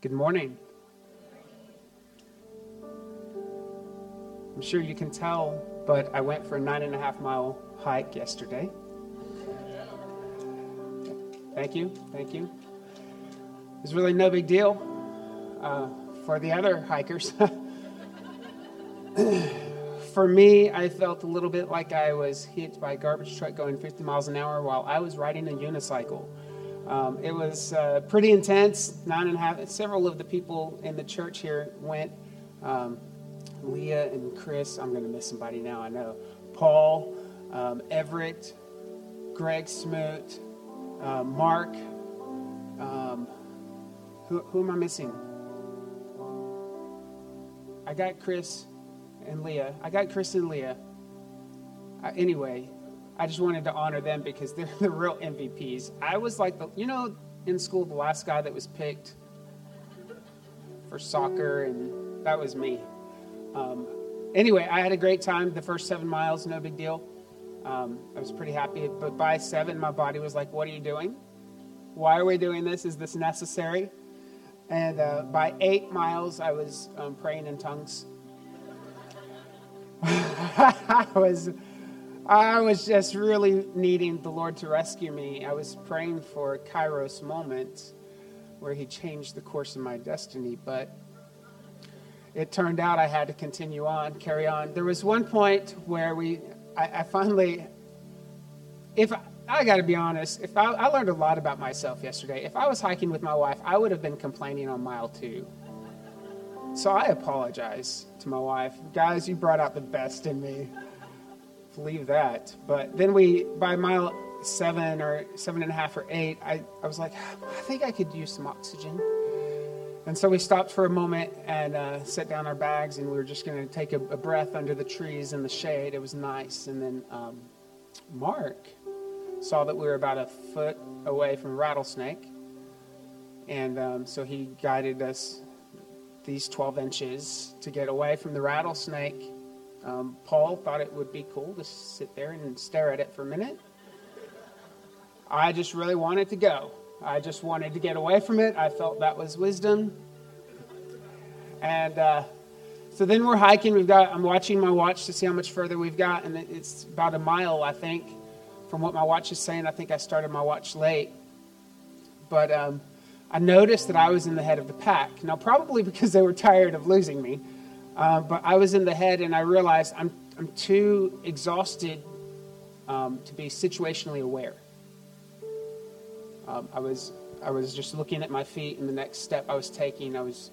Good morning. I'm sure you can tell, but I went for a nine and a half mile hike yesterday. Thank you, thank you. It's really no big deal uh, for the other hikers. for me, I felt a little bit like I was hit by a garbage truck going 50 miles an hour while I was riding a unicycle. Um, it was uh, pretty intense, nine and a half. Several of the people in the church here went. Um, Leah and Chris, I'm going to miss somebody now, I know. Paul, um, Everett, Greg Smoot, uh, Mark. Um, who, who am I missing? I got Chris and Leah. I got Chris and Leah. Uh, anyway, I just wanted to honor them because they're the real MVPs. I was like, the, you know, in school, the last guy that was picked for soccer, and that was me. Um, anyway, I had a great time. The first seven miles, no big deal. Um, I was pretty happy. But by seven, my body was like, What are you doing? Why are we doing this? Is this necessary? And uh, by eight miles, I was um, praying in tongues. I was. I was just really needing the Lord to rescue me. I was praying for a Kairos moment where He changed the course of my destiny, but it turned out I had to continue on, carry on. There was one point where we, I, I finally, if I got to be honest, if I, I learned a lot about myself yesterday. If I was hiking with my wife, I would have been complaining on mile two. So I apologize to my wife. Guys, you brought out the best in me believe that. But then we, by mile seven or seven and a half or eight, I, I was like, I think I could use some oxygen. And so we stopped for a moment and uh, set down our bags, and we were just going to take a, a, breath under the trees in the shade. It was nice. And then um, Mark saw that we were about a foot away from a rattlesnake. And um, so he guided us these 12 inches to get away from the rattlesnake um, Paul thought it would be cool to sit there and stare at it for a minute. I just really wanted to go. I just wanted to get away from it. I felt that was wisdom. And uh, so then we're hiking. We've got. I'm watching my watch to see how much further we've got, and it's about a mile, I think, from what my watch is saying. I think I started my watch late, but um, I noticed that I was in the head of the pack. Now, probably because they were tired of losing me. Uh, but I was in the head and I realized I'm, I'm too exhausted um, to be situationally aware. Um, I, was, I was just looking at my feet and the next step I was taking, I was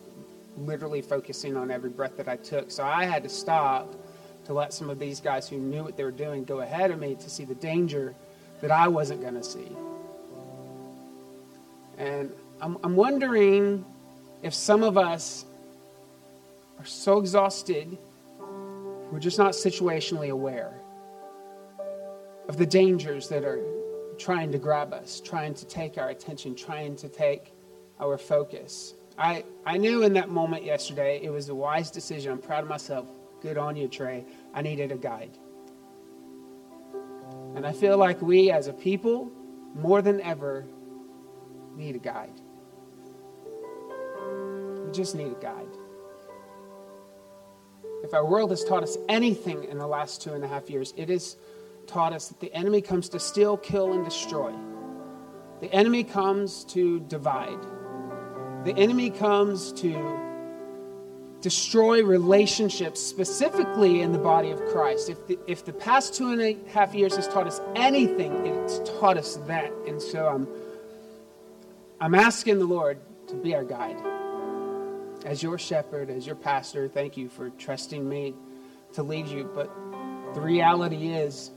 literally focusing on every breath that I took. So I had to stop to let some of these guys who knew what they were doing go ahead of me to see the danger that I wasn't going to see. And I'm, I'm wondering if some of us are so exhausted, we're just not situationally aware of the dangers that are trying to grab us, trying to take our attention, trying to take our focus. I, I knew in that moment yesterday it was a wise decision. I'm proud of myself. Good on you, Trey. I needed a guide. And I feel like we as a people, more than ever, need a guide. We just need a guide. If our world has taught us anything in the last two and a half years, it has taught us that the enemy comes to steal, kill, and destroy. The enemy comes to divide. The enemy comes to destroy relationships, specifically in the body of Christ. If the, if the past two and a half years has taught us anything, it's taught us that. And so I'm, I'm asking the Lord to be our guide as your shepherd, as your pastor, thank you for trusting me to lead you. But the reality is,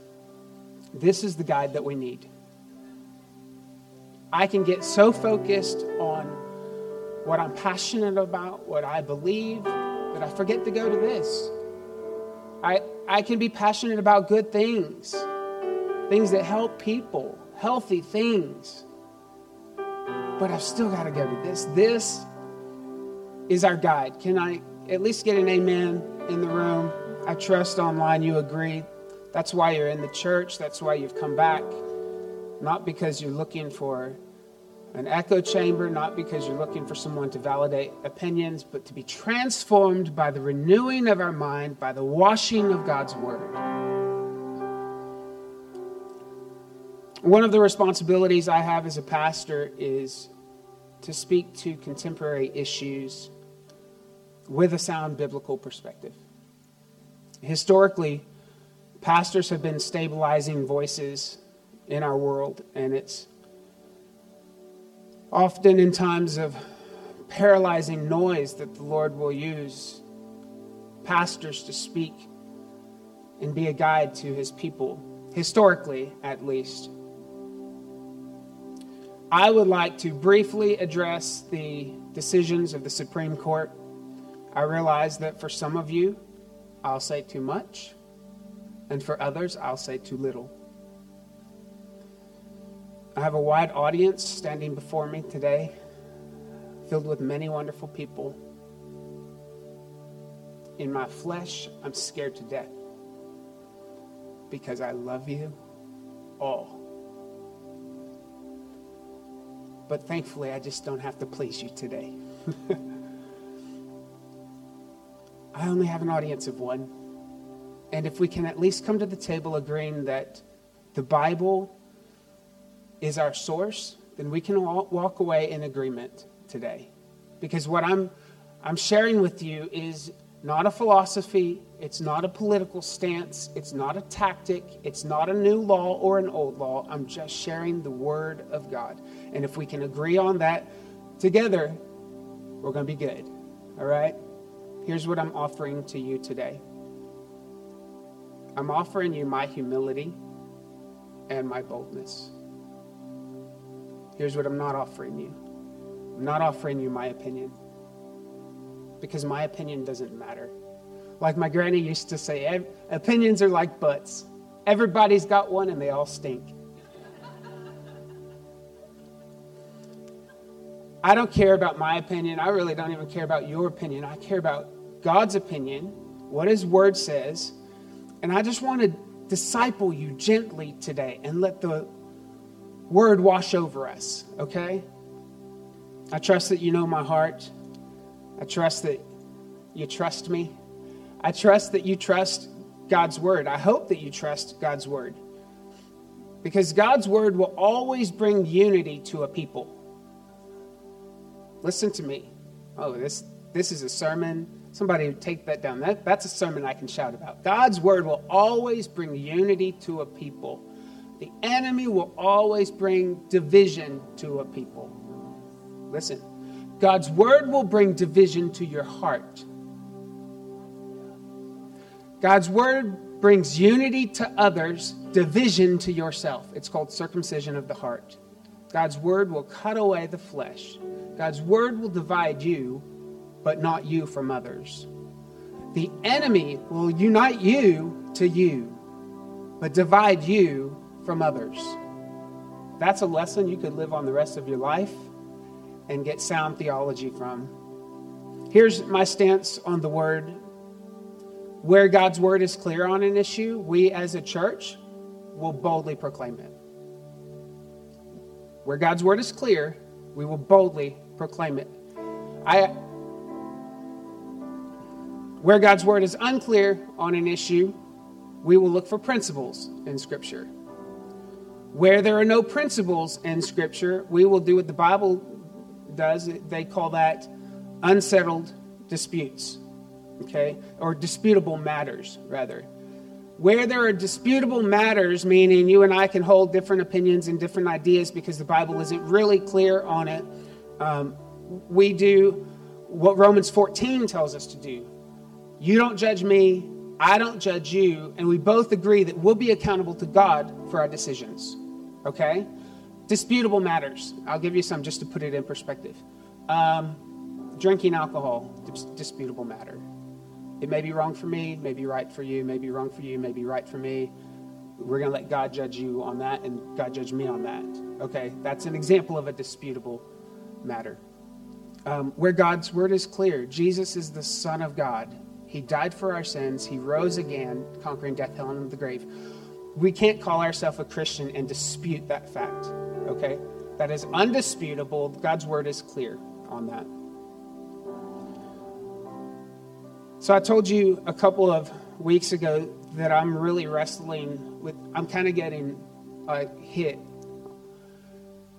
this is the guide that we need. I can get so focused on what I'm passionate about, what I believe, that I forget to go to this. I, I can be passionate about good things, things that help people, healthy things. But I've still got to go to this. This is our guide. Can I at least get an amen in the room? I trust online you agree. That's why you're in the church. That's why you've come back. Not because you're looking for An echo chamber, not because you're looking for someone to validate opinions, but to be transformed by the renewing of our mind, by the washing of God's word. One of the responsibilities I have as a pastor is to speak to contemporary issues with a sound biblical perspective. Historically, pastors have been stabilizing voices in our world, and it's often in times of paralyzing noise that the Lord will use pastors to speak and be a guide to his people, historically at least. I would like to briefly address the decisions of the Supreme Court. I realize that for some of you, I'll say too much, and for others, I'll say too little. I have a wide audience standing before me today, filled with many wonderful people. In my flesh, I'm scared to death because I love you all. But thankfully, I just don't have to please you today. I only have an audience of one. And if we can at least come to the table agreeing that the Bible is our source, then we can walk away in agreement today. Because what I'm, I'm sharing with you is not a philosophy, it's not a political stance, it's not a tactic, it's not a new law or an old law. I'm just sharing the Word of God. And if we can agree on that together, we're going to be good. All right? Here's what I'm offering to you today I'm offering you my humility and my boldness. Here's what I'm not offering you I'm not offering you my opinion because my opinion doesn't matter. Like my granny used to say, opinions are like butts. Everybody's got one and they all stink. I don't care about my opinion. I really don't even care about your opinion. I care about God's opinion, what His Word says. And I just want to disciple you gently today and let the Word wash over us, okay? I trust that you know my heart. I trust that you trust me. I trust that you trust God's word. I hope that you trust God's word. Because God's word will always bring unity to a people. Listen to me. Oh, this this is a sermon. Somebody take that down. That, that's a sermon I can shout about. God's word will always bring unity to a people. The enemy will always bring division to a people. Listen, God's word will bring division to your heart. God's word brings unity to others, division to yourself. It's called circumcision of the heart. God's word will cut away the flesh. God's word will divide you, but not you from others. The enemy will unite you to you, but divide you from others. That's a lesson you could live on the rest of your life and get sound theology from. Here's my stance on the word. Where God's word is clear on an issue, we as a church will boldly proclaim it. Where God's word is clear, we will boldly proclaim it. I where God's word is unclear on an issue, we will look for principles in scripture. Where there are no principles in scripture, we will do what the Bible does, they call that unsettled disputes, okay? Or disputable matters, rather. Where there are disputable matters, meaning you and I can hold different opinions and different ideas because the Bible isn't really clear on it, um, we do what Romans 14 tells us to do. You don't judge me, I don't judge you, and we both agree that we'll be accountable to God for our decisions, okay? Disputable matters. I'll give you some just to put it in perspective. Um, drinking alcohol, dis- disputable matter. It may be wrong for me, may be right for you, may be wrong for you, may be right for me. We're going to let God judge you on that and God judge me on that. Okay, that's an example of a disputable matter. Um, where God's word is clear Jesus is the Son of God. He died for our sins, He rose again, conquering death, hell, and the grave. We can't call ourselves a Christian and dispute that fact okay? that is undisputable. God's word is clear on that. So I told you a couple of weeks ago that I'm really wrestling with, I'm kind of getting a hit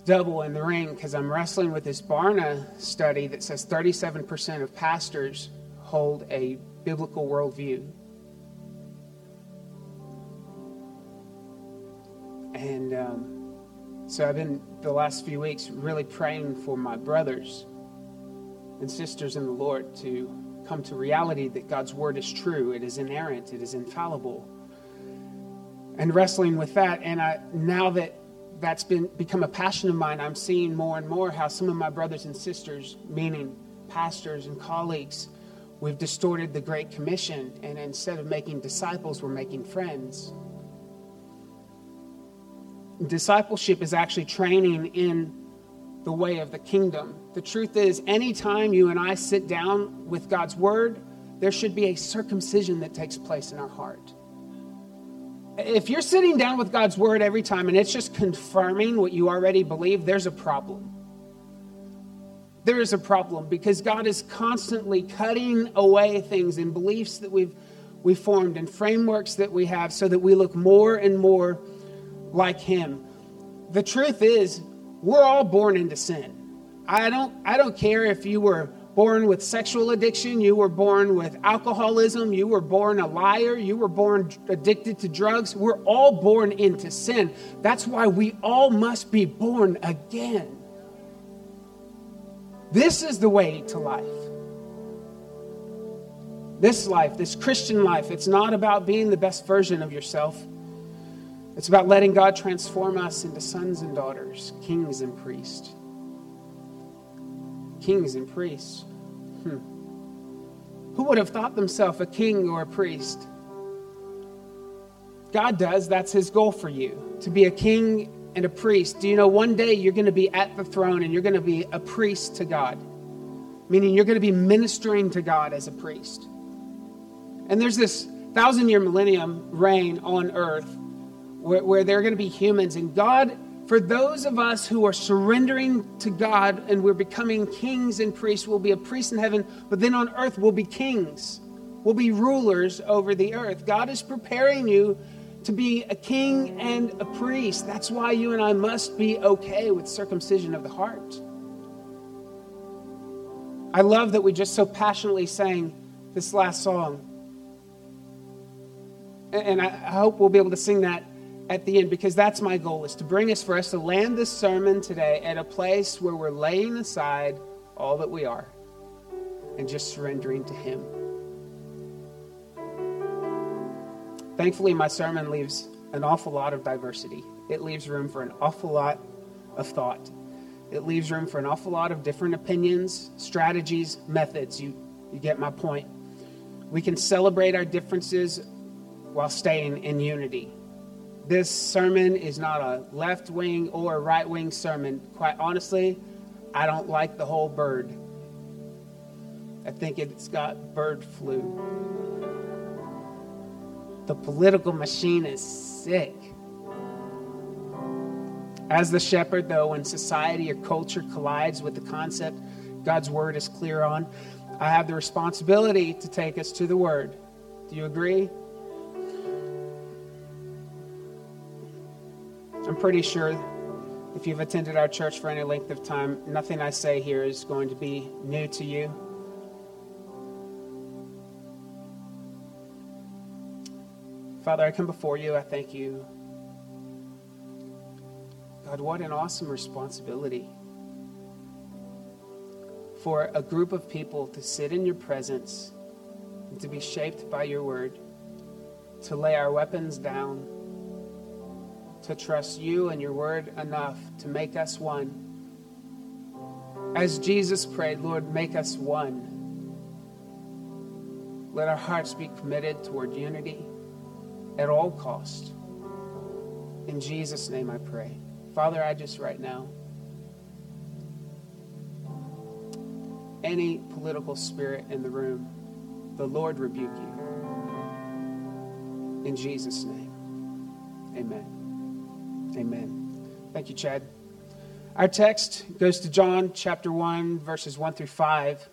double in the ring because I'm wrestling with this Barna study that says 37% of pastors hold a biblical worldview. And um, so I've been the last few weeks really praying for my brothers and sisters in the Lord to come to reality that God's word is true, it is inerrant, it is infallible. And wrestling with that, and I now that that's been become a passion of mine, I'm seeing more and more how some of my brothers and sisters, meaning pastors and colleagues, we've distorted the Great Commission, and instead of making disciples, we're making friends. Discipleship is actually training in the way of the kingdom. The truth is, anytime you and I sit down with God's word, there should be a circumcision that takes place in our heart. If you're sitting down with God's word every time and it's just confirming what you already believe, there's a problem. There is a problem because God is constantly cutting away things and beliefs that we've we formed and frameworks that we have so that we look more and more like him. The truth is, we're all born into sin. I don't, I don't care if you were born with sexual addiction, you were born with alcoholism, you were born a liar, you were born addicted to drugs. We're all born into sin. That's why we all must be born again. This is the way to life. This life, this Christian life, it's not about being the best version of yourself. It's about letting God transform us into sons and daughters, kings and priests. Kings and priests. Hmm. Who would have thought themselves a king or a priest? God does. That's his goal for you to be a king and a priest. Do you know one day you're going to be at the throne and you're going to be a priest to God? Meaning you're going to be ministering to God as a priest. And there's this thousand year millennium reign on earth where, where there are going to be humans. And God, for those of us who are surrendering to God and we're becoming kings and priests, we'll be a priest in heaven, but then on earth we'll be kings. We'll be rulers over the earth. God is preparing you to be a king and a priest. That's why you and I must be okay with circumcision of the heart. I love that we just so passionately sang this last song. And I hope we'll be able to sing that at the end because that's my goal is to bring us for us to land this sermon today at a place where we're laying aside all that we are and just surrendering to him thankfully my sermon leaves an awful lot of diversity it leaves room for an awful lot of thought it leaves room for an awful lot of different opinions strategies methods you, you get my point we can celebrate our differences while staying in unity this sermon is not a left wing or right wing sermon. Quite honestly, I don't like the whole bird. I think it's got bird flu. The political machine is sick. As the shepherd, though, when society or culture collides with the concept God's word is clear on, I have the responsibility to take us to the word. Do you agree? I'm pretty sure if you've attended our church for any length of time, nothing I say here is going to be new to you. Father, I come before you. I thank you. God, what an awesome responsibility for a group of people to sit in your presence and to be shaped by your word, to lay our weapons down to trust you and your word enough to make us one. As Jesus prayed, Lord, make us one. Let our hearts be committed toward unity at all cost. In Jesus' name I pray. Father, I just right now, any political spirit in the room, the Lord rebuke you. In Jesus' name, amen. Amen. Thank you, Chad. Our text goes to John chapter 1, verses 1 through 5.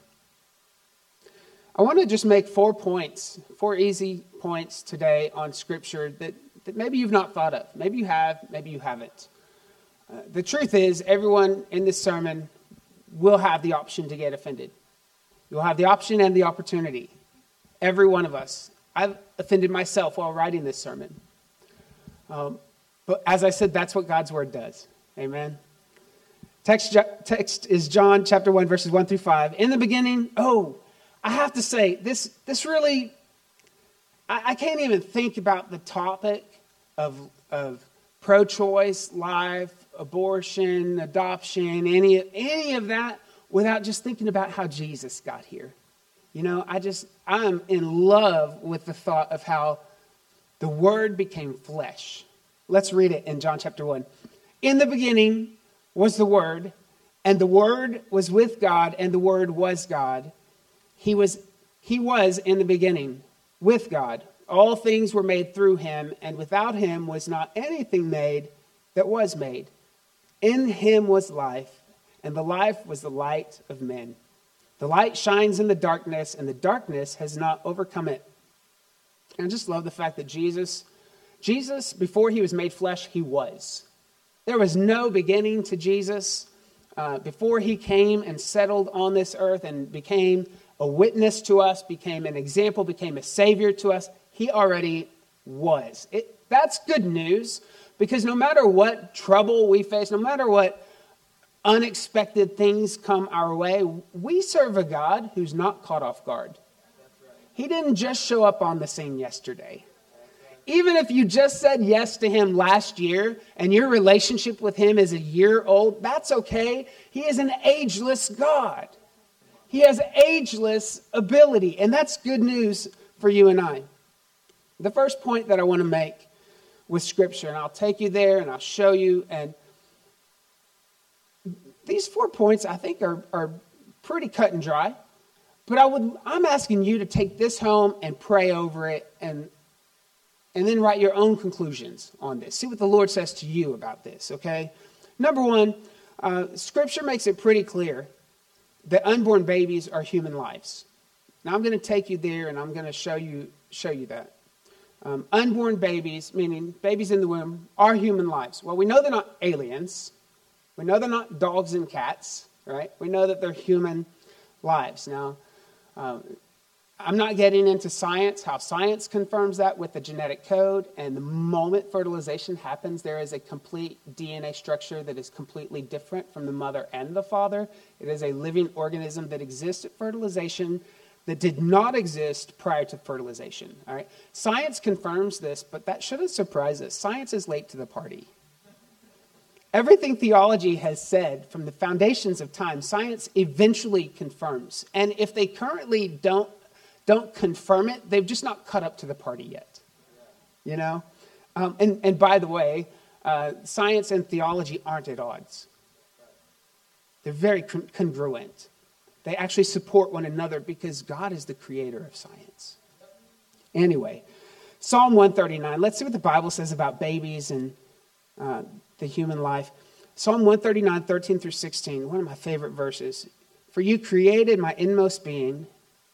I want to just make four points, four easy points today on Scripture that, that maybe you've not thought of. Maybe you have, maybe you haven't. Uh, the truth is, everyone in this sermon will have the option to get offended. You'll have the option and the opportunity. Every one of us. I've offended myself while writing this sermon. Um, but as I said, that's what God's word does. Amen. Text, text is John chapter 1, verses 1 through 5. In the beginning, oh, I have to say, this, this really, I, I can't even think about the topic of, of pro choice, life, abortion, adoption, any, any of that without just thinking about how Jesus got here. You know, I just, I'm in love with the thought of how the Word became flesh. Let's read it in John chapter 1. In the beginning, was the Word, and the Word was with God, and the Word was God. He was, he was in the beginning with God. All things were made through him, and without him was not anything made that was made. In him was life, and the life was the light of men. The light shines in the darkness, and the darkness has not overcome it. And I just love the fact that Jesus, Jesus, before he was made flesh, he was. There was no beginning to Jesus. Uh, before he came and settled on this earth and became a witness to us, became an example, became a savior to us, he already was. It, that's good news because no matter what trouble we face, no matter what unexpected things come our way, we serve a God who's not caught off guard. He didn't just show up on the scene yesterday. Even if you just said yes to him last year and your relationship with him is a year old, that's okay. He is an ageless God. He has ageless ability, and that's good news for you and I. The first point that I want to make with Scripture, and I'll take you there and I'll show you, and these four points I think are, are pretty cut and dry. But I would, I'm asking you to take this home and pray over it and and then write your own conclusions on this. See what the Lord says to you about this, okay? Number one, uh, Scripture makes it pretty clear that unborn babies are human lives. Now I'm going to take you there and I'm going to show you, show you that. Um, unborn babies, meaning babies in the womb, are human lives. Well, we know they're not aliens. We know they're not dogs and cats, right? We know that they're human lives. Now, uh, I'm not getting into science, how science confirms that with the genetic code. And the moment fertilization happens, there is a complete DNA structure that is completely different from the mother and the father. It is a living organism that exists at fertilization that did not exist prior to fertilization. All right? Science confirms this, but that shouldn't surprise us. Science is late to the party. Everything theology has said from the foundations of time, science eventually confirms. And if they currently don't don't confirm it, they've just not caught up to the party yet. You know? Um, and, and by the way, uh, science and theology aren't at odds, they're very con- congruent. They actually support one another because God is the creator of science. Anyway, Psalm 139. Let's see what the Bible says about babies and uh, the human life. Psalm 139, 13 through 16, one of my favorite verses. For you created my inmost being.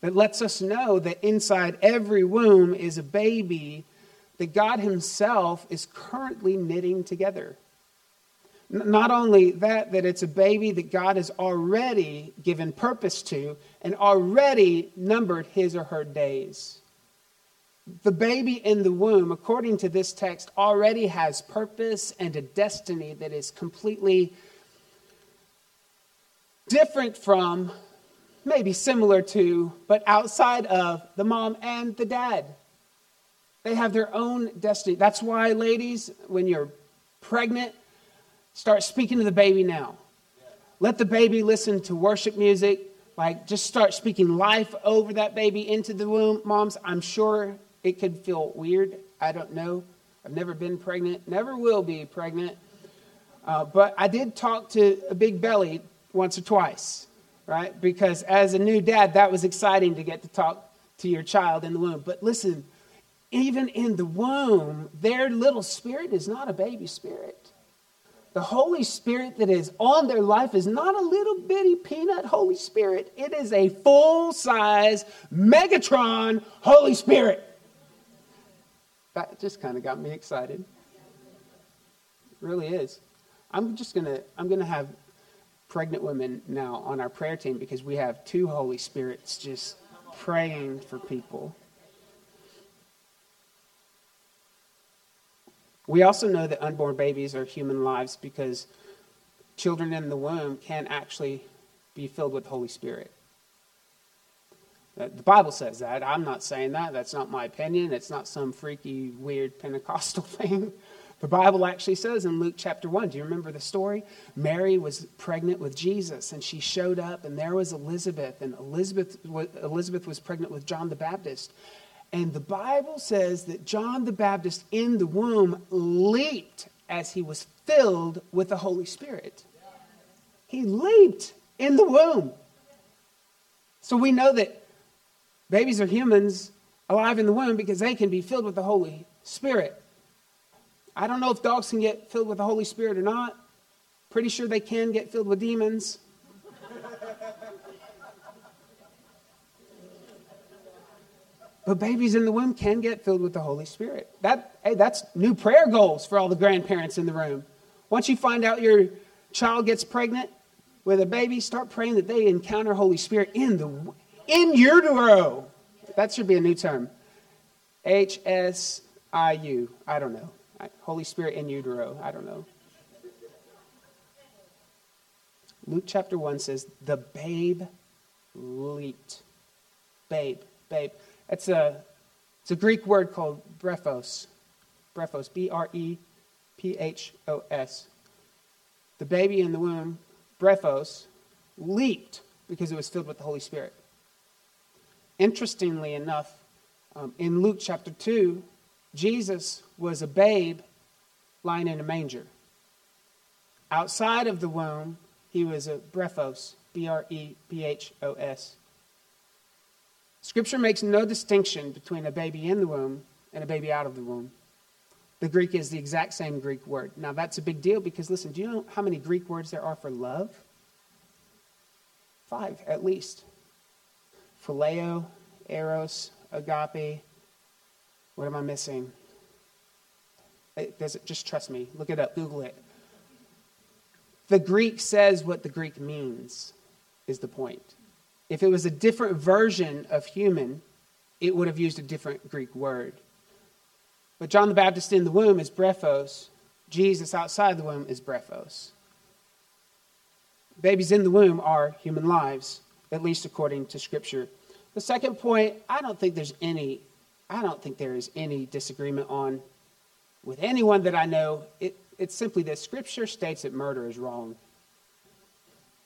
that lets us know that inside every womb is a baby that God Himself is currently knitting together. Not only that, that it's a baby that God has already given purpose to and already numbered his or her days. The baby in the womb, according to this text, already has purpose and a destiny that is completely different from maybe similar to, but outside of the mom and the dad. They have their own destiny. That's why, ladies, when you're pregnant, start speaking to the baby now. let the baby listen to worship music. Like, just start speaking life over that baby into the womb. Moms, I'm sure it could feel weird. I don't know. I've never been pregnant, never will be pregnant. Uh, but I did talk to a big belly once or twice, right? Because as a new dad, that was exciting to get to talk to your child in the womb. But listen, even in the womb, their little spirit is not a baby spirit. The Holy Spirit that is on their life is not a little bitty peanut Holy Spirit. It is a full size Megatron Holy Spirit. That just kind of got me excited. It really is. I'm just to I'm to have pregnant women now on our prayer team because we have two Holy Spirits just praying for people. We also know that unborn babies are human lives because children in the womb can actually be filled with the Holy Spirit. Uh, the Bible says that. I'm not saying that. That's not my opinion. It's not some freaky, weird Pentecostal thing. The Bible actually says in Luke chapter 1, do you remember the story? Mary was pregnant with Jesus, and she showed up, and there was Elizabeth, and Elizabeth, Elizabeth was pregnant with John the Baptist. And the Bible says that John the Baptist in the womb leaped as he was filled with the Holy Spirit. He leaped in the womb. So we know that babies are humans alive in the womb because they can be filled with the Holy Spirit. I don't know if dogs can get filled with the Holy Spirit or not. Pretty sure they can get filled with demons. But babies in the womb can get filled with the Holy Spirit. That, hey, that's new prayer goals for all the grandparents in the room. Once you find out your child gets pregnant with a baby, start praying that they encounter Holy Spirit in the in utero. That should be a new term. H S I U. I don't know. Holy Spirit in utero. I don't know. Luke chapter 1 says, The babe leaped. Babe, babe. It's a, it's a Greek word called brephos. Brephos, B R E P H O S. The baby in the womb, brephos, leaped because it was filled with the Holy Spirit. Interestingly enough, um, in Luke chapter 2, Jesus was a babe lying in a manger. Outside of the womb, he was a brephos, B R E P H O S. Scripture makes no distinction between a baby in the womb and a baby out of the womb. The Greek is the exact same Greek word. Now, that's a big deal because, listen, do you know how many Greek words there are for love? Five, at least. Phileo, eros, agape. What am I missing? Does it, just trust me. Look it up, Google it. The Greek says what the Greek means, is the point. If it was a different version of human, it would have used a different Greek word. But John the Baptist in the womb is brephos. Jesus outside the womb is brephos. Babies in the womb are human lives, at least according to Scripture. The second point, I don't think there's any, I don't think there is any disagreement on with anyone that I know. It, it's simply that Scripture states that murder is wrong.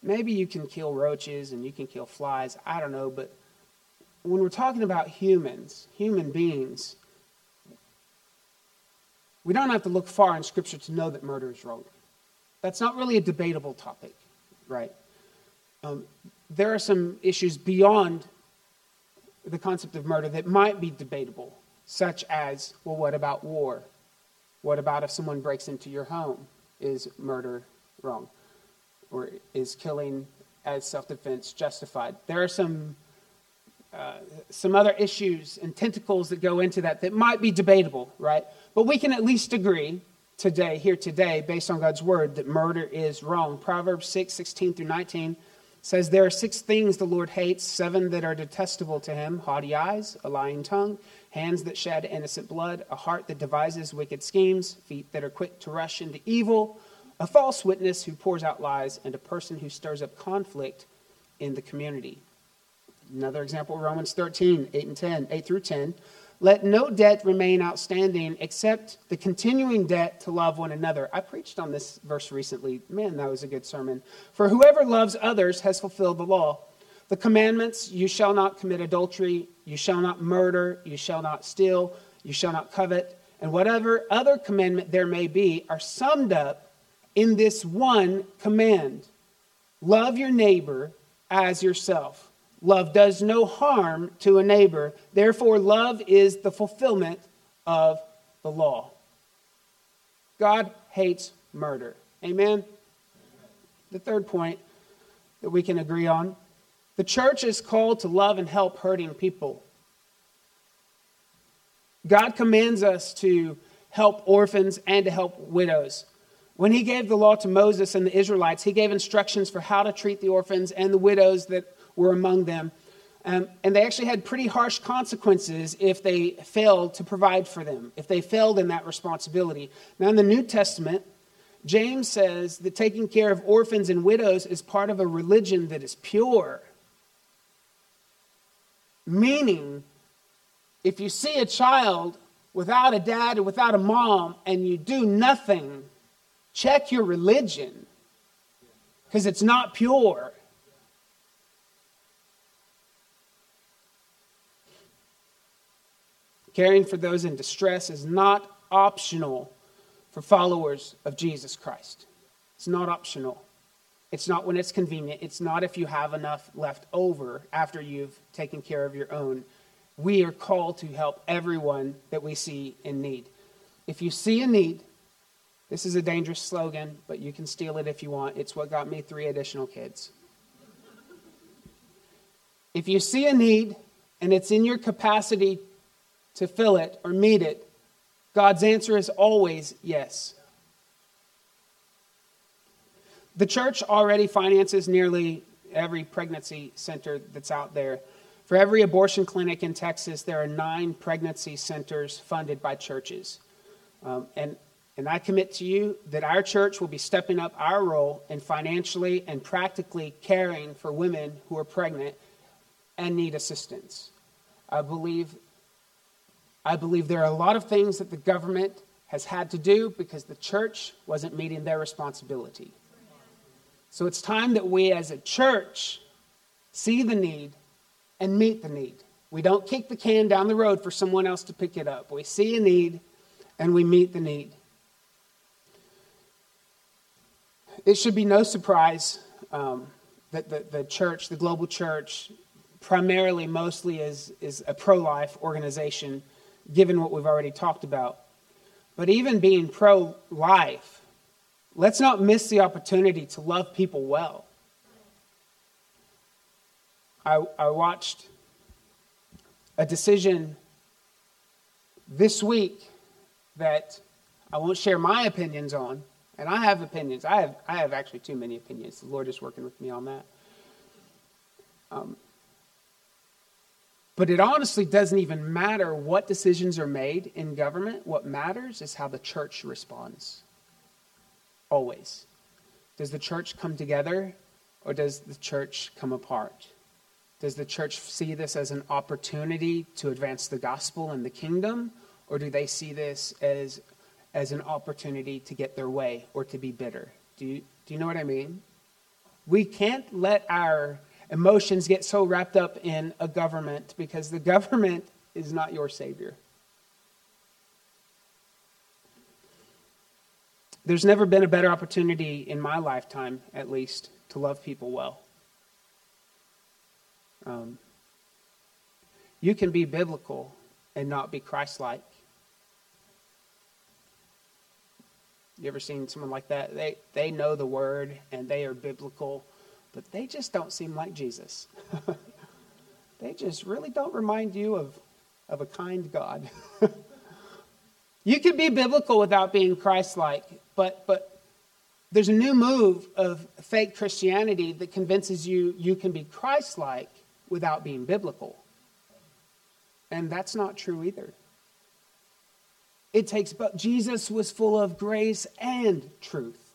Maybe you can kill roaches and you can kill flies. I don't know. But when we're talking about humans, human beings, we don't have to look far in Scripture to know that murder is wrong. That's not really a debatable topic, right? Um, there are some issues beyond the concept of murder that might be debatable, such as, well, what about war? What about if someone breaks into your home? Is murder wrong? or is killing as self-defense justified? There are some uh, some other issues and tentacles that go into that that might be debatable, right? But we can at least agree today, here today, based on God's word, that murder is wrong. Proverbs 6, 16 through 19 says, There are six things the Lord hates, seven that are detestable to him haughty eyes, a lying tongue, hands that shed innocent blood, a heart that devises wicked schemes, feet that are quick to rush into evil a false witness who pours out lies, and a person who stirs up conflict in the community. Another example, Romans 13, 8 and 10, 8 through 10. let no debt remain outstanding except the continuing debt to love one another. I preached on this verse recently. Man, that was a good sermon. For whoever loves others has fulfilled the law. The commandments you shall not commit adultery, you shall not murder, you shall not steal, you shall not covet, and whatever other commandment there may be are summed up in this one command love your neighbor as yourself. Love does no harm to a neighbor. Therefore, love is the fulfillment of the law. God hates murder. Amen? The third point that we can agree on the church is called to love and help hurting people. God commands us to help orphans and to help widows. When he gave the law to Moses and the Israelites, he gave instructions for how to treat the orphans and the widows that were among them. Um, and they actually had pretty harsh consequences if they failed to provide for them, if they failed in that responsibility. Now, in the New Testament, James says that taking care of orphans and widows is part of a religion that is pure. Meaning, if you see a child without a dad or without a mom and you do nothing, check your religion because it's not pure. Caring for those in distress is not optional for followers of Jesus Christ. It's not optional. It's not when it's convenient. It's not if you have enough left over after you've taken care of your own. We are called to help everyone that we see in need. If you see a need, this is a dangerous slogan, but you can steal it if you want. It's what got me three additional kids. If you see a need and it's in your capacity to fill it or meet it? God's answer is always yes. The church already finances nearly every pregnancy center that's out there. For every abortion clinic in Texas, there are nine pregnancy centers funded by churches. Um, and, and I commit to you that our church will be stepping up our role in financially and practically caring for women who are pregnant and need assistance. I believe I believe there are a lot of things that the government has had to do because the church wasn't meeting their responsibility. So it's time that we as a church see the need and meet the need. We don't kick the can down the road for someone else to pick it up. We see a need and we meet the need. It should be no surprise um, that the, the church, the global church, primarily, mostly is, is a pro life organization given what we've already talked about. But even being pro life, let's not miss the opportunity to love people well. I, I watched a decision this week that I won't share my opinions on, and I have opinions. I have, I have actually too many opinions. The Lord is working with me on that. Um, but it honestly doesn't even matter what decisions are made in government. What matters is how the church responds. Always. Does the church come together or does the church come apart? Does the church see this as an opportunity to advance the gospel and the kingdom, or do they see this as, as an opportunity to get their way or to be bitter? Do you, do you know what I mean? We can't let our emotions get so wrapped up in a government because the government is not your Savior. There's never been a better opportunity in my lifetime, at least, to love people well. Um, you can be biblical and not be Christ like. You ever seen someone like that? They, they know the word and they are biblical but they just don't seem like Jesus. they just really don't remind you of, of a kind God. you can be biblical without being Christ like, but, but there's a new move of fake Christianity that convinces you you can be Christ like without being biblical. And that's not true either. It takes but Jesus was full of grace and truth.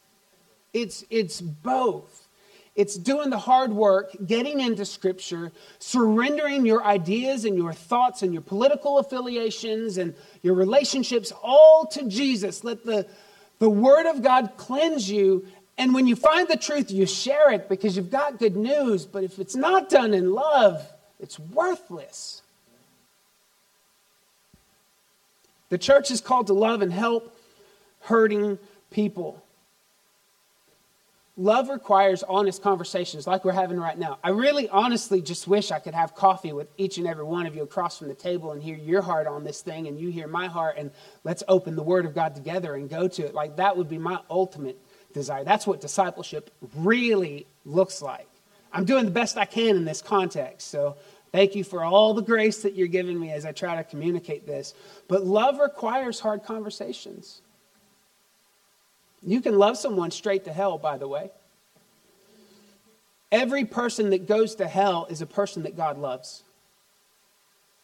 It's it's both. It's doing the hard work, getting into Scripture, surrendering your ideas and your thoughts and your political affiliations and your relationships all to Jesus. Let the, the Word of God cleanse you. And when you find the truth, you share it because you've got good news. But if it's not done in love, it's worthless. The church is called to love and help hurting people. Love requires honest conversations like we're having right now. I really honestly just wish I could have coffee with each and every one of you across from the table and hear your heart on this thing and you hear my heart and let's open the Word of God together and go to it. Like that would be my ultimate desire. That's what discipleship really looks like. I'm doing the best I can in this context. So thank you for all the grace that you're giving me as I try to communicate this. But love requires hard conversations. You can love someone straight to hell, by the way. Every person that goes to hell is a person that God loves.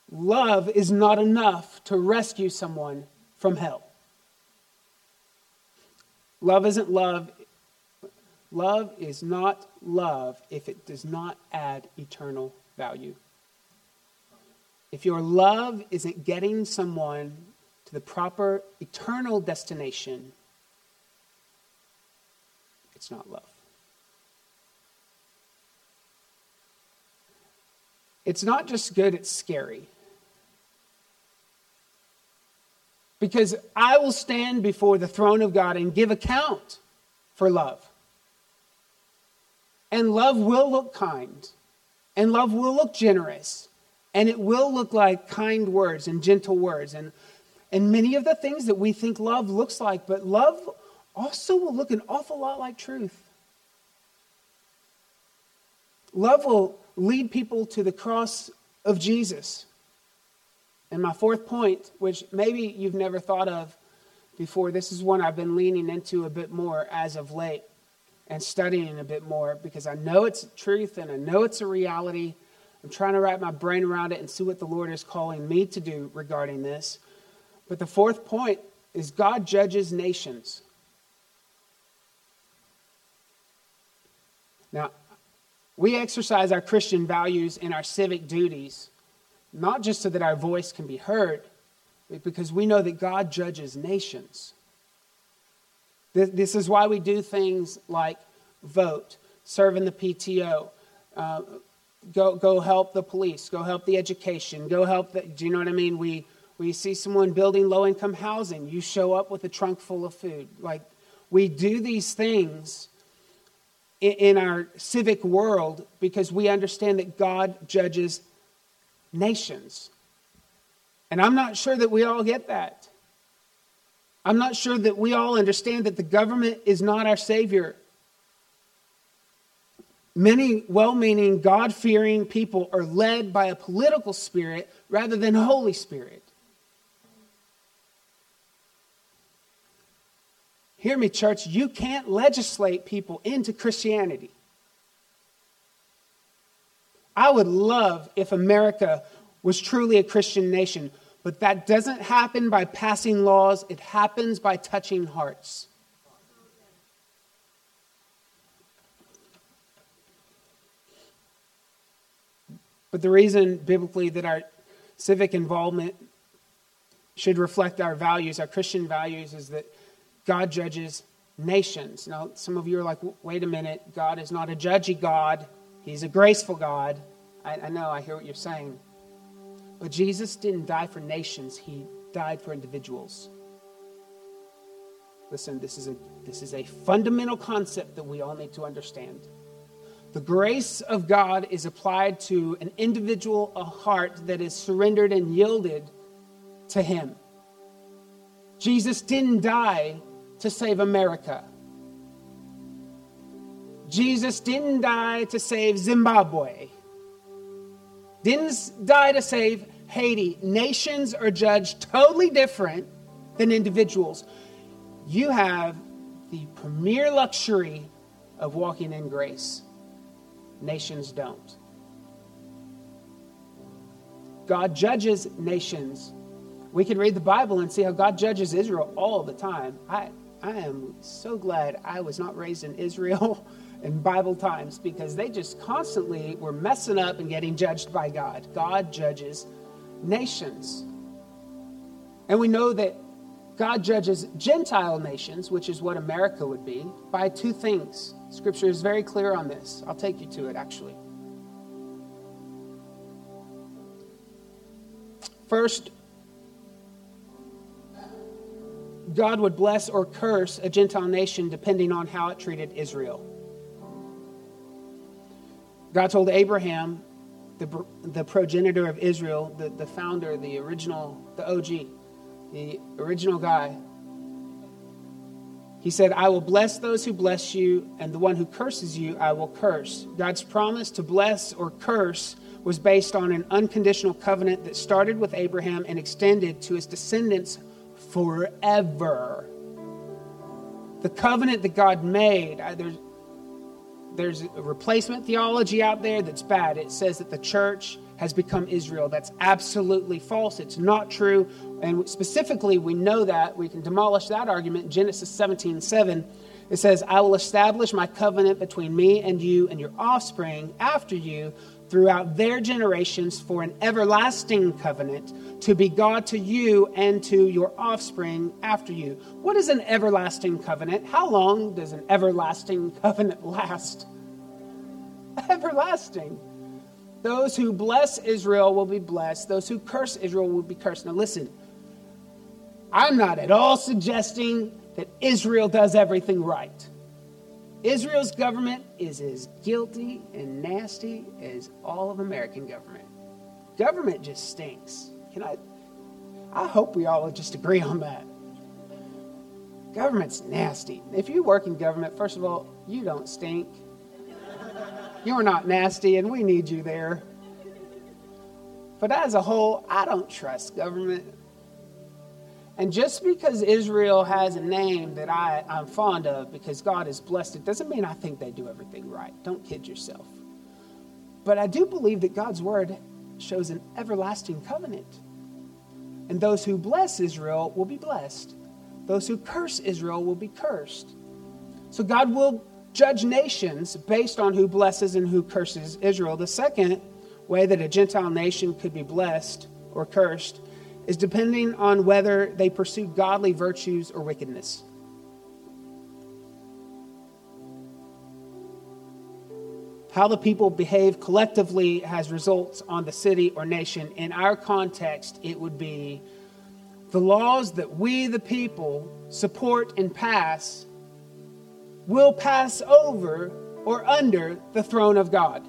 Love is not enough to rescue someone from hell. Love isn't love. Love is not love if it does not add eternal value. If your love isn't getting someone to the proper eternal destination, it's not love. It's not just good, it's scary. Because I will stand before the throne of God and give account for love. And love will look kind, and love will look generous, and it will look like kind words and gentle words and, and many of the things that we think love looks like. But love also will look an awful lot like truth. Love will lead people to the cross of Jesus. And my fourth point, which maybe you've never thought of before, this is one I've been leaning into a bit more as of late and studying a bit more because I know it's truth and I know it's a reality. I'm trying to wrap my brain around it and see what the Lord is calling me to do regarding this. But the fourth point is God judges nations. Now, we exercise our Christian values and our civic duties, not just so that our voice can be heard, but because we know that God judges nations. This is why we do things like vote, serve in the PTO, uh, go, go help the police, go help the education, go help the, do you know what I mean? We, we see someone building low income housing, you show up with a trunk full of food. Like, we do these things in our civic world because we understand that God judges nations. And I'm not sure that we all get that. I'm not sure that we all understand that the government is not our Savior. Many well meaning, God fearing people are led by a political spirit rather than Holy Spirit. Hear me, church, you can't legislate people into Christianity. I would love if America was truly a Christian nation, but that doesn't happen by passing laws, it happens by touching hearts. But the reason biblically that our civic involvement should reflect our values, our Christian values, is that God judges nations. Now, some of you are like, wait a minute, God is not a judgy God, He's a graceful God. I, I know, I hear what you're saying. But Jesus didn't die for nations, He died for individuals. Listen, this is a, this is a fundamental concept that we all need to understand. The grace of God is applied to an individual, a heart that is surrendered and yielded to Him. Jesus didn't die to save America. Jesus didn't die to save Zimbabwe, didn't die to save Haiti. Nations are judged totally different than individuals. You have the premier luxury of walking in grace, nations don't. God judges nations. We can read the Bible and see how God judges Israel all the time. I, I am so glad I was not raised in Israel in Bible times because they just constantly were messing up and getting judged by God. God judges nations. And we know that God judges Gentile nations, which is what America would be, by two things. Scripture is very clear on this. I'll take you to it actually. First, God would bless or curse a Gentile nation depending on how it treated Israel. God told Abraham, the, the progenitor of Israel, the, the founder, the original, the OG, the original guy, he said, I will bless those who bless you, and the one who curses you, I will curse. God's promise to bless or curse was based on an unconditional covenant that started with Abraham and extended to his descendants forever. The covenant that God made, there's, there's a replacement theology out there that's bad. It says that the church has become Israel. That's absolutely false. It's not true. And specifically, we know that. We can demolish that argument. Genesis 17 7, it says, I will establish my covenant between me and you and your offspring after you throughout their generations for an everlasting covenant to be God to you and to your offspring after you. What is an everlasting covenant? How long does an everlasting covenant last? Everlasting. Those who bless Israel will be blessed, those who curse Israel will be cursed. Now, listen, I'm not at all suggesting that Israel does everything right. Israel's government is as guilty and nasty as all of American government. Government just stinks. Can I? I hope we all just agree on that. Government's nasty. If you work in government, first of all, you don't stink. You're not nasty, and we need you there. But as a whole, I don't trust government. And just because Israel has a name that I, I'm fond of because God has blessed it doesn't mean I think they do everything right. Don't kid yourself. But I do believe that God's word shows an everlasting covenant. And those who bless Israel will be blessed, those who curse Israel will be cursed. So God will judge nations based on who blesses and who curses Israel. The second way that a Gentile nation could be blessed or cursed is depending on whether they pursue godly virtues or wickedness. How the people behave collectively has results on the city or nation. In our context, it would be the laws that we, the people, support and pass will pass over or under the throne of God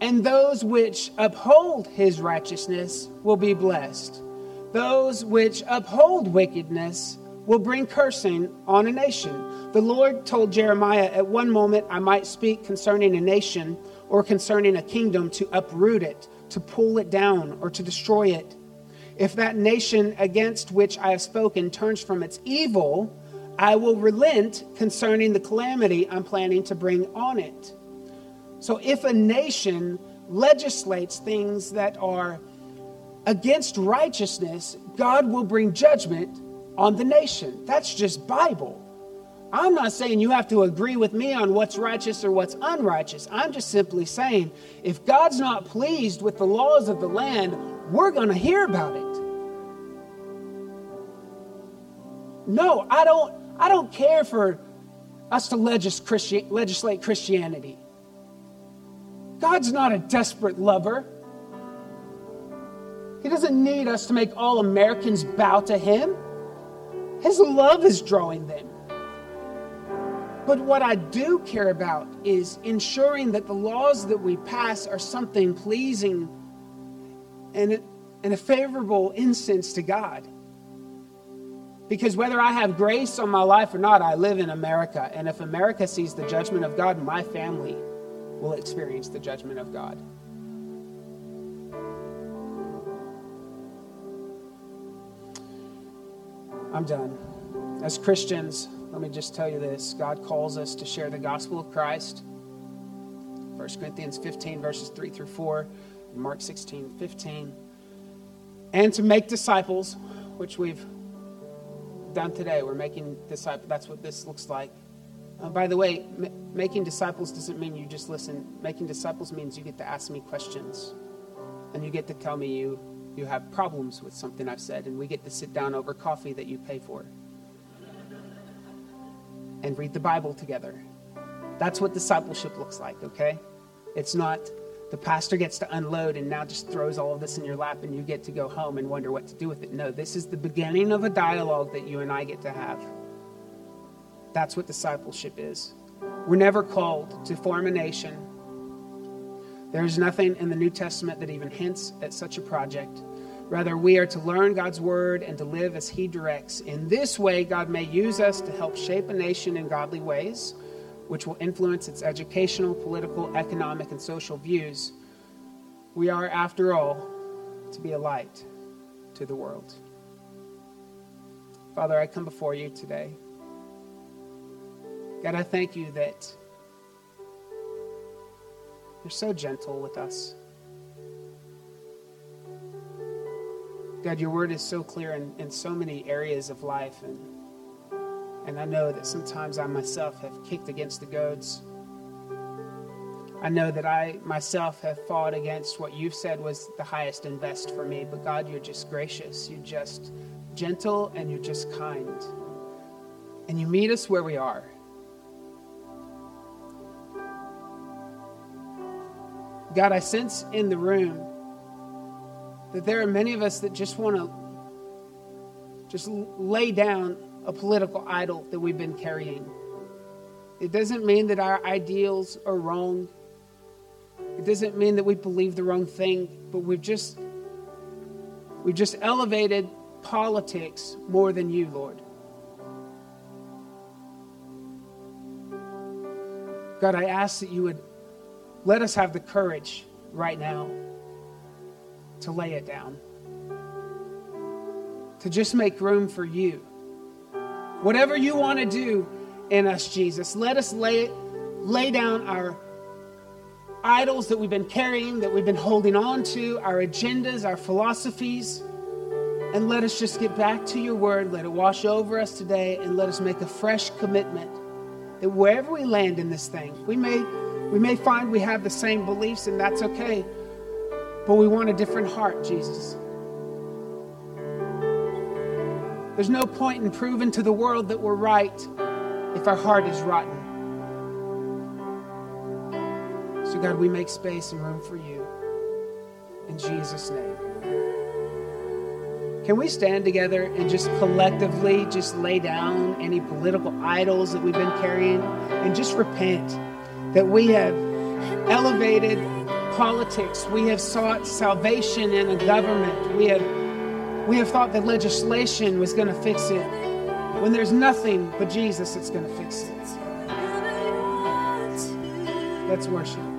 and those which uphold his righteousness will be blessed. Those which uphold wickedness will bring cursing on a nation. The Lord told Jeremiah, At one moment I might speak concerning a nation or concerning a kingdom to uproot it, to pull it down, or to destroy it. If that nation against which I have spoken turns from its evil, I will relent concerning the calamity I'm planning to bring on it. So if a nation legislates things that are against righteousness, God will bring judgment on the nation. That's just Bible. I'm not saying you have to agree with me on what's righteous or what's unrighteous. I'm just simply saying if God's not pleased with the laws of the land, we're going to hear about it. No, I don't I don't care for us to legislate Christianity. God's not a desperate lover. He doesn't need us to make all Americans bow to Him. His love is drawing them. But what I do care about is ensuring that the laws that we pass are something pleasing and, and a favorable incense to God. Because whether I have grace on my life or not, I live in America. And if America sees the judgment of God, in my family will experience the judgment of God. I'm done. As Christians, let me just tell you this God calls us to share the gospel of Christ. 1 Corinthians 15, verses 3 through 4, and Mark 16, 15. And to make disciples, which we've done today. We're making disciples. That's what this looks like. Uh, by the way, making disciples doesn't mean you just listen. Making disciples means you get to ask me questions, and you get to tell me you you have problems with something I've said, and we get to sit down over coffee that you pay for and read the Bible together. That's what discipleship looks like, okay? It's not the pastor gets to unload and now just throws all of this in your lap and you get to go home and wonder what to do with it. No, this is the beginning of a dialogue that you and I get to have. That's what discipleship is. We're never called to form a nation. There's nothing in the New Testament that even hints at such a project. Rather, we are to learn God's word and to live as He directs. In this way, God may use us to help shape a nation in godly ways which will influence its educational, political, economic, and social views, we are, after all, to be a light to the world. Father, I come before you today. God, I thank you that you're so gentle with us. God, your word is so clear in, in so many areas of life and and I know that sometimes I myself have kicked against the goads. I know that I myself have fought against what you've said was the highest and best for me. But God, you're just gracious. You're just gentle and you're just kind. And you meet us where we are. God, I sense in the room that there are many of us that just want to just lay down a political idol that we've been carrying. It doesn't mean that our ideals are wrong. It doesn't mean that we believe the wrong thing, but we've just we've just elevated politics more than you, Lord. God, I ask that you would let us have the courage right now to lay it down, to just make room for you. Whatever you want to do in us, Jesus, let us lay, lay down our idols that we've been carrying, that we've been holding on to, our agendas, our philosophies, and let us just get back to your word. Let it wash over us today, and let us make a fresh commitment that wherever we land in this thing, we may, we may find we have the same beliefs, and that's okay, but we want a different heart, Jesus. There's no point in proving to the world that we're right if our heart is rotten. So, God, we make space and room for you. In Jesus' name. Can we stand together and just collectively just lay down any political idols that we've been carrying and just repent that we have elevated politics, we have sought salvation in a government, we have we have thought that legislation was going to fix it when there's nothing but Jesus that's going to fix it. Let's worship.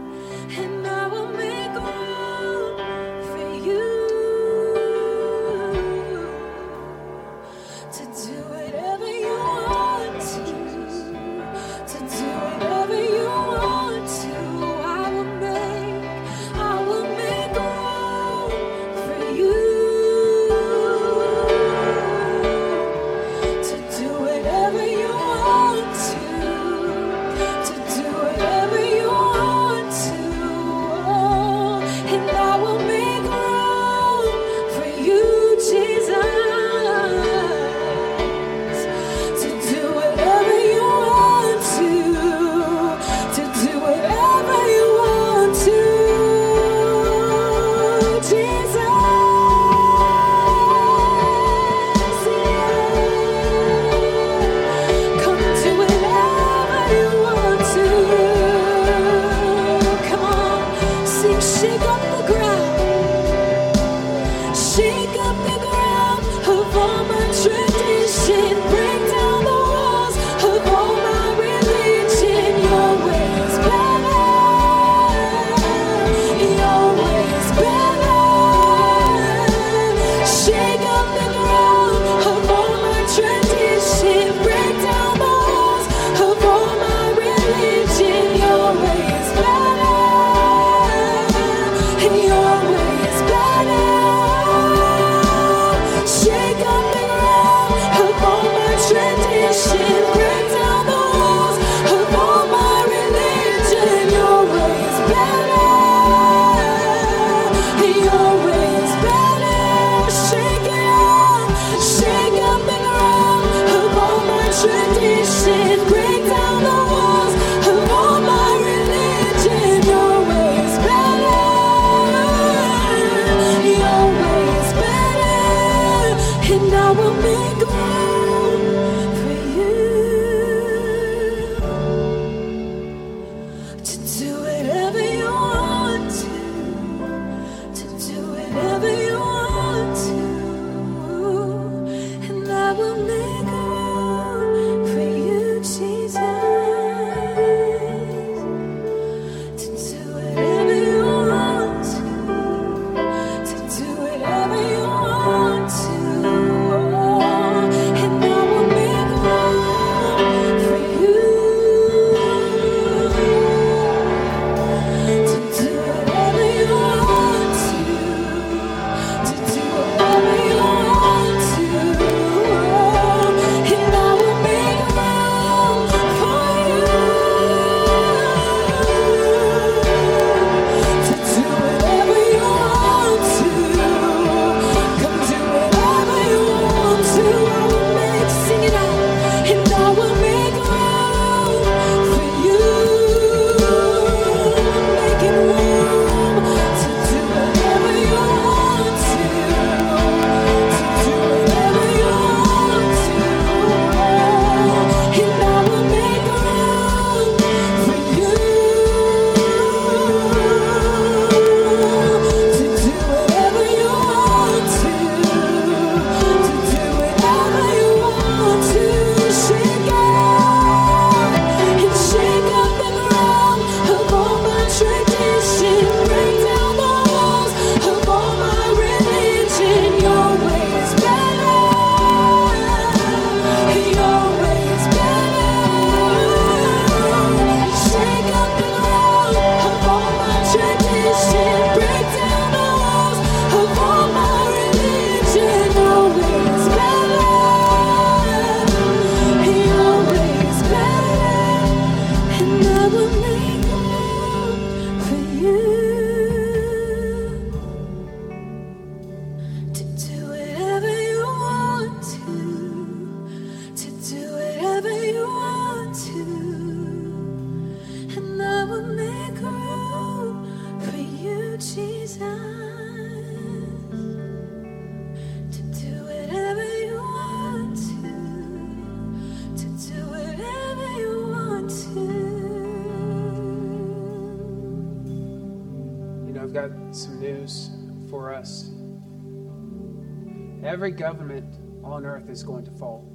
Every government on earth is going to fall.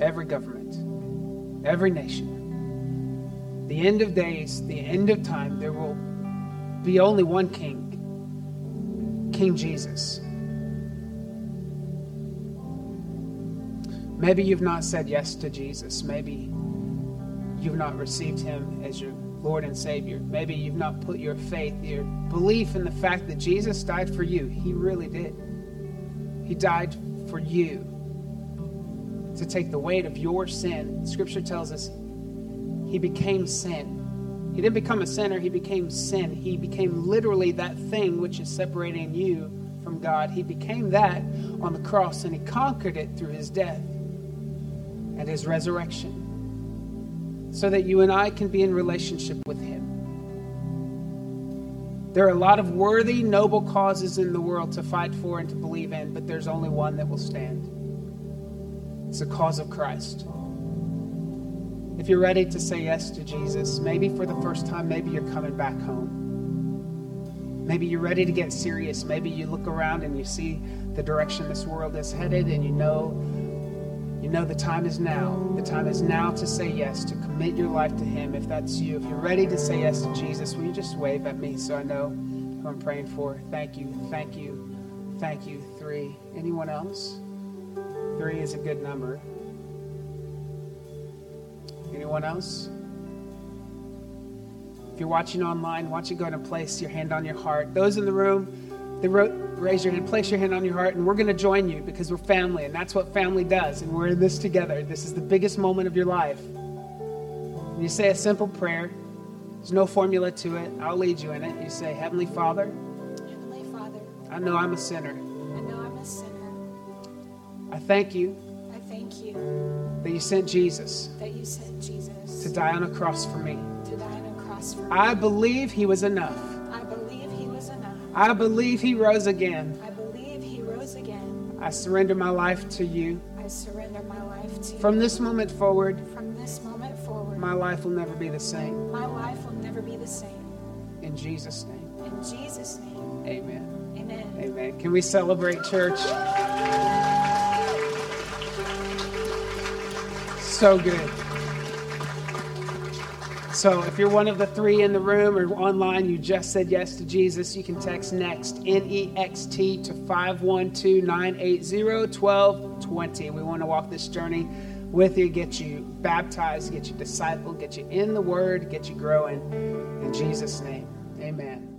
Every government, every nation. The end of days, the end of time, there will be only one king, King Jesus. Maybe you've not said yes to Jesus. Maybe you've not received him as your Lord and Savior. Maybe you've not put your faith, your belief in the fact that Jesus died for you. He really did. He died for you to take the weight of your sin. Scripture tells us he became sin. He didn't become a sinner, he became sin. He became literally that thing which is separating you from God. He became that on the cross and he conquered it through his death and his resurrection so that you and I can be in relationship with Him. There are a lot of worthy, noble causes in the world to fight for and to believe in, but there's only one that will stand. It's the cause of Christ. If you're ready to say yes to Jesus, maybe for the first time, maybe you're coming back home. Maybe you're ready to get serious. Maybe you look around and you see the direction this world is headed and you know know the time is now. The time is now to say yes, to commit your life to Him. If that's you, if you're ready to say yes to Jesus, will you just wave at me so I know who I'm praying for? Thank you, thank you, thank you. Three. Anyone else? Three is a good number. Anyone else? If you're watching online, why don't you go and place your hand on your heart? Those in the room, they wrote, raise your hand, place your hand on your heart, and we're going to join you because we're family, and that's what family does, and we're in this together. This is the biggest moment of your life. And you say a simple prayer. There's no formula to it. I'll lead you in it. You say, Heavenly Father, Heavenly Father, I know I'm a sinner. I know I'm a sinner. I thank you. I thank you that you sent Jesus. That you sent Jesus to die on a cross for me. To die on a cross for me. I believe He was enough. I believe He was enough. I believe He rose again. I I surrender my life to you. I surrender my life to you. From this moment forward, From this moment forward, my life will never be the same. my life will never be the same. In Jesus' name, In Jesus' name, amen. amen. Amen. Can we celebrate, church? So good. So, if you're one of the three in the room or online, you just said yes to Jesus, you can text NEXT, N E X T, to 512 980 1220. We want to walk this journey with you, get you baptized, get you discipled, get you in the Word, get you growing. In Jesus' name, amen.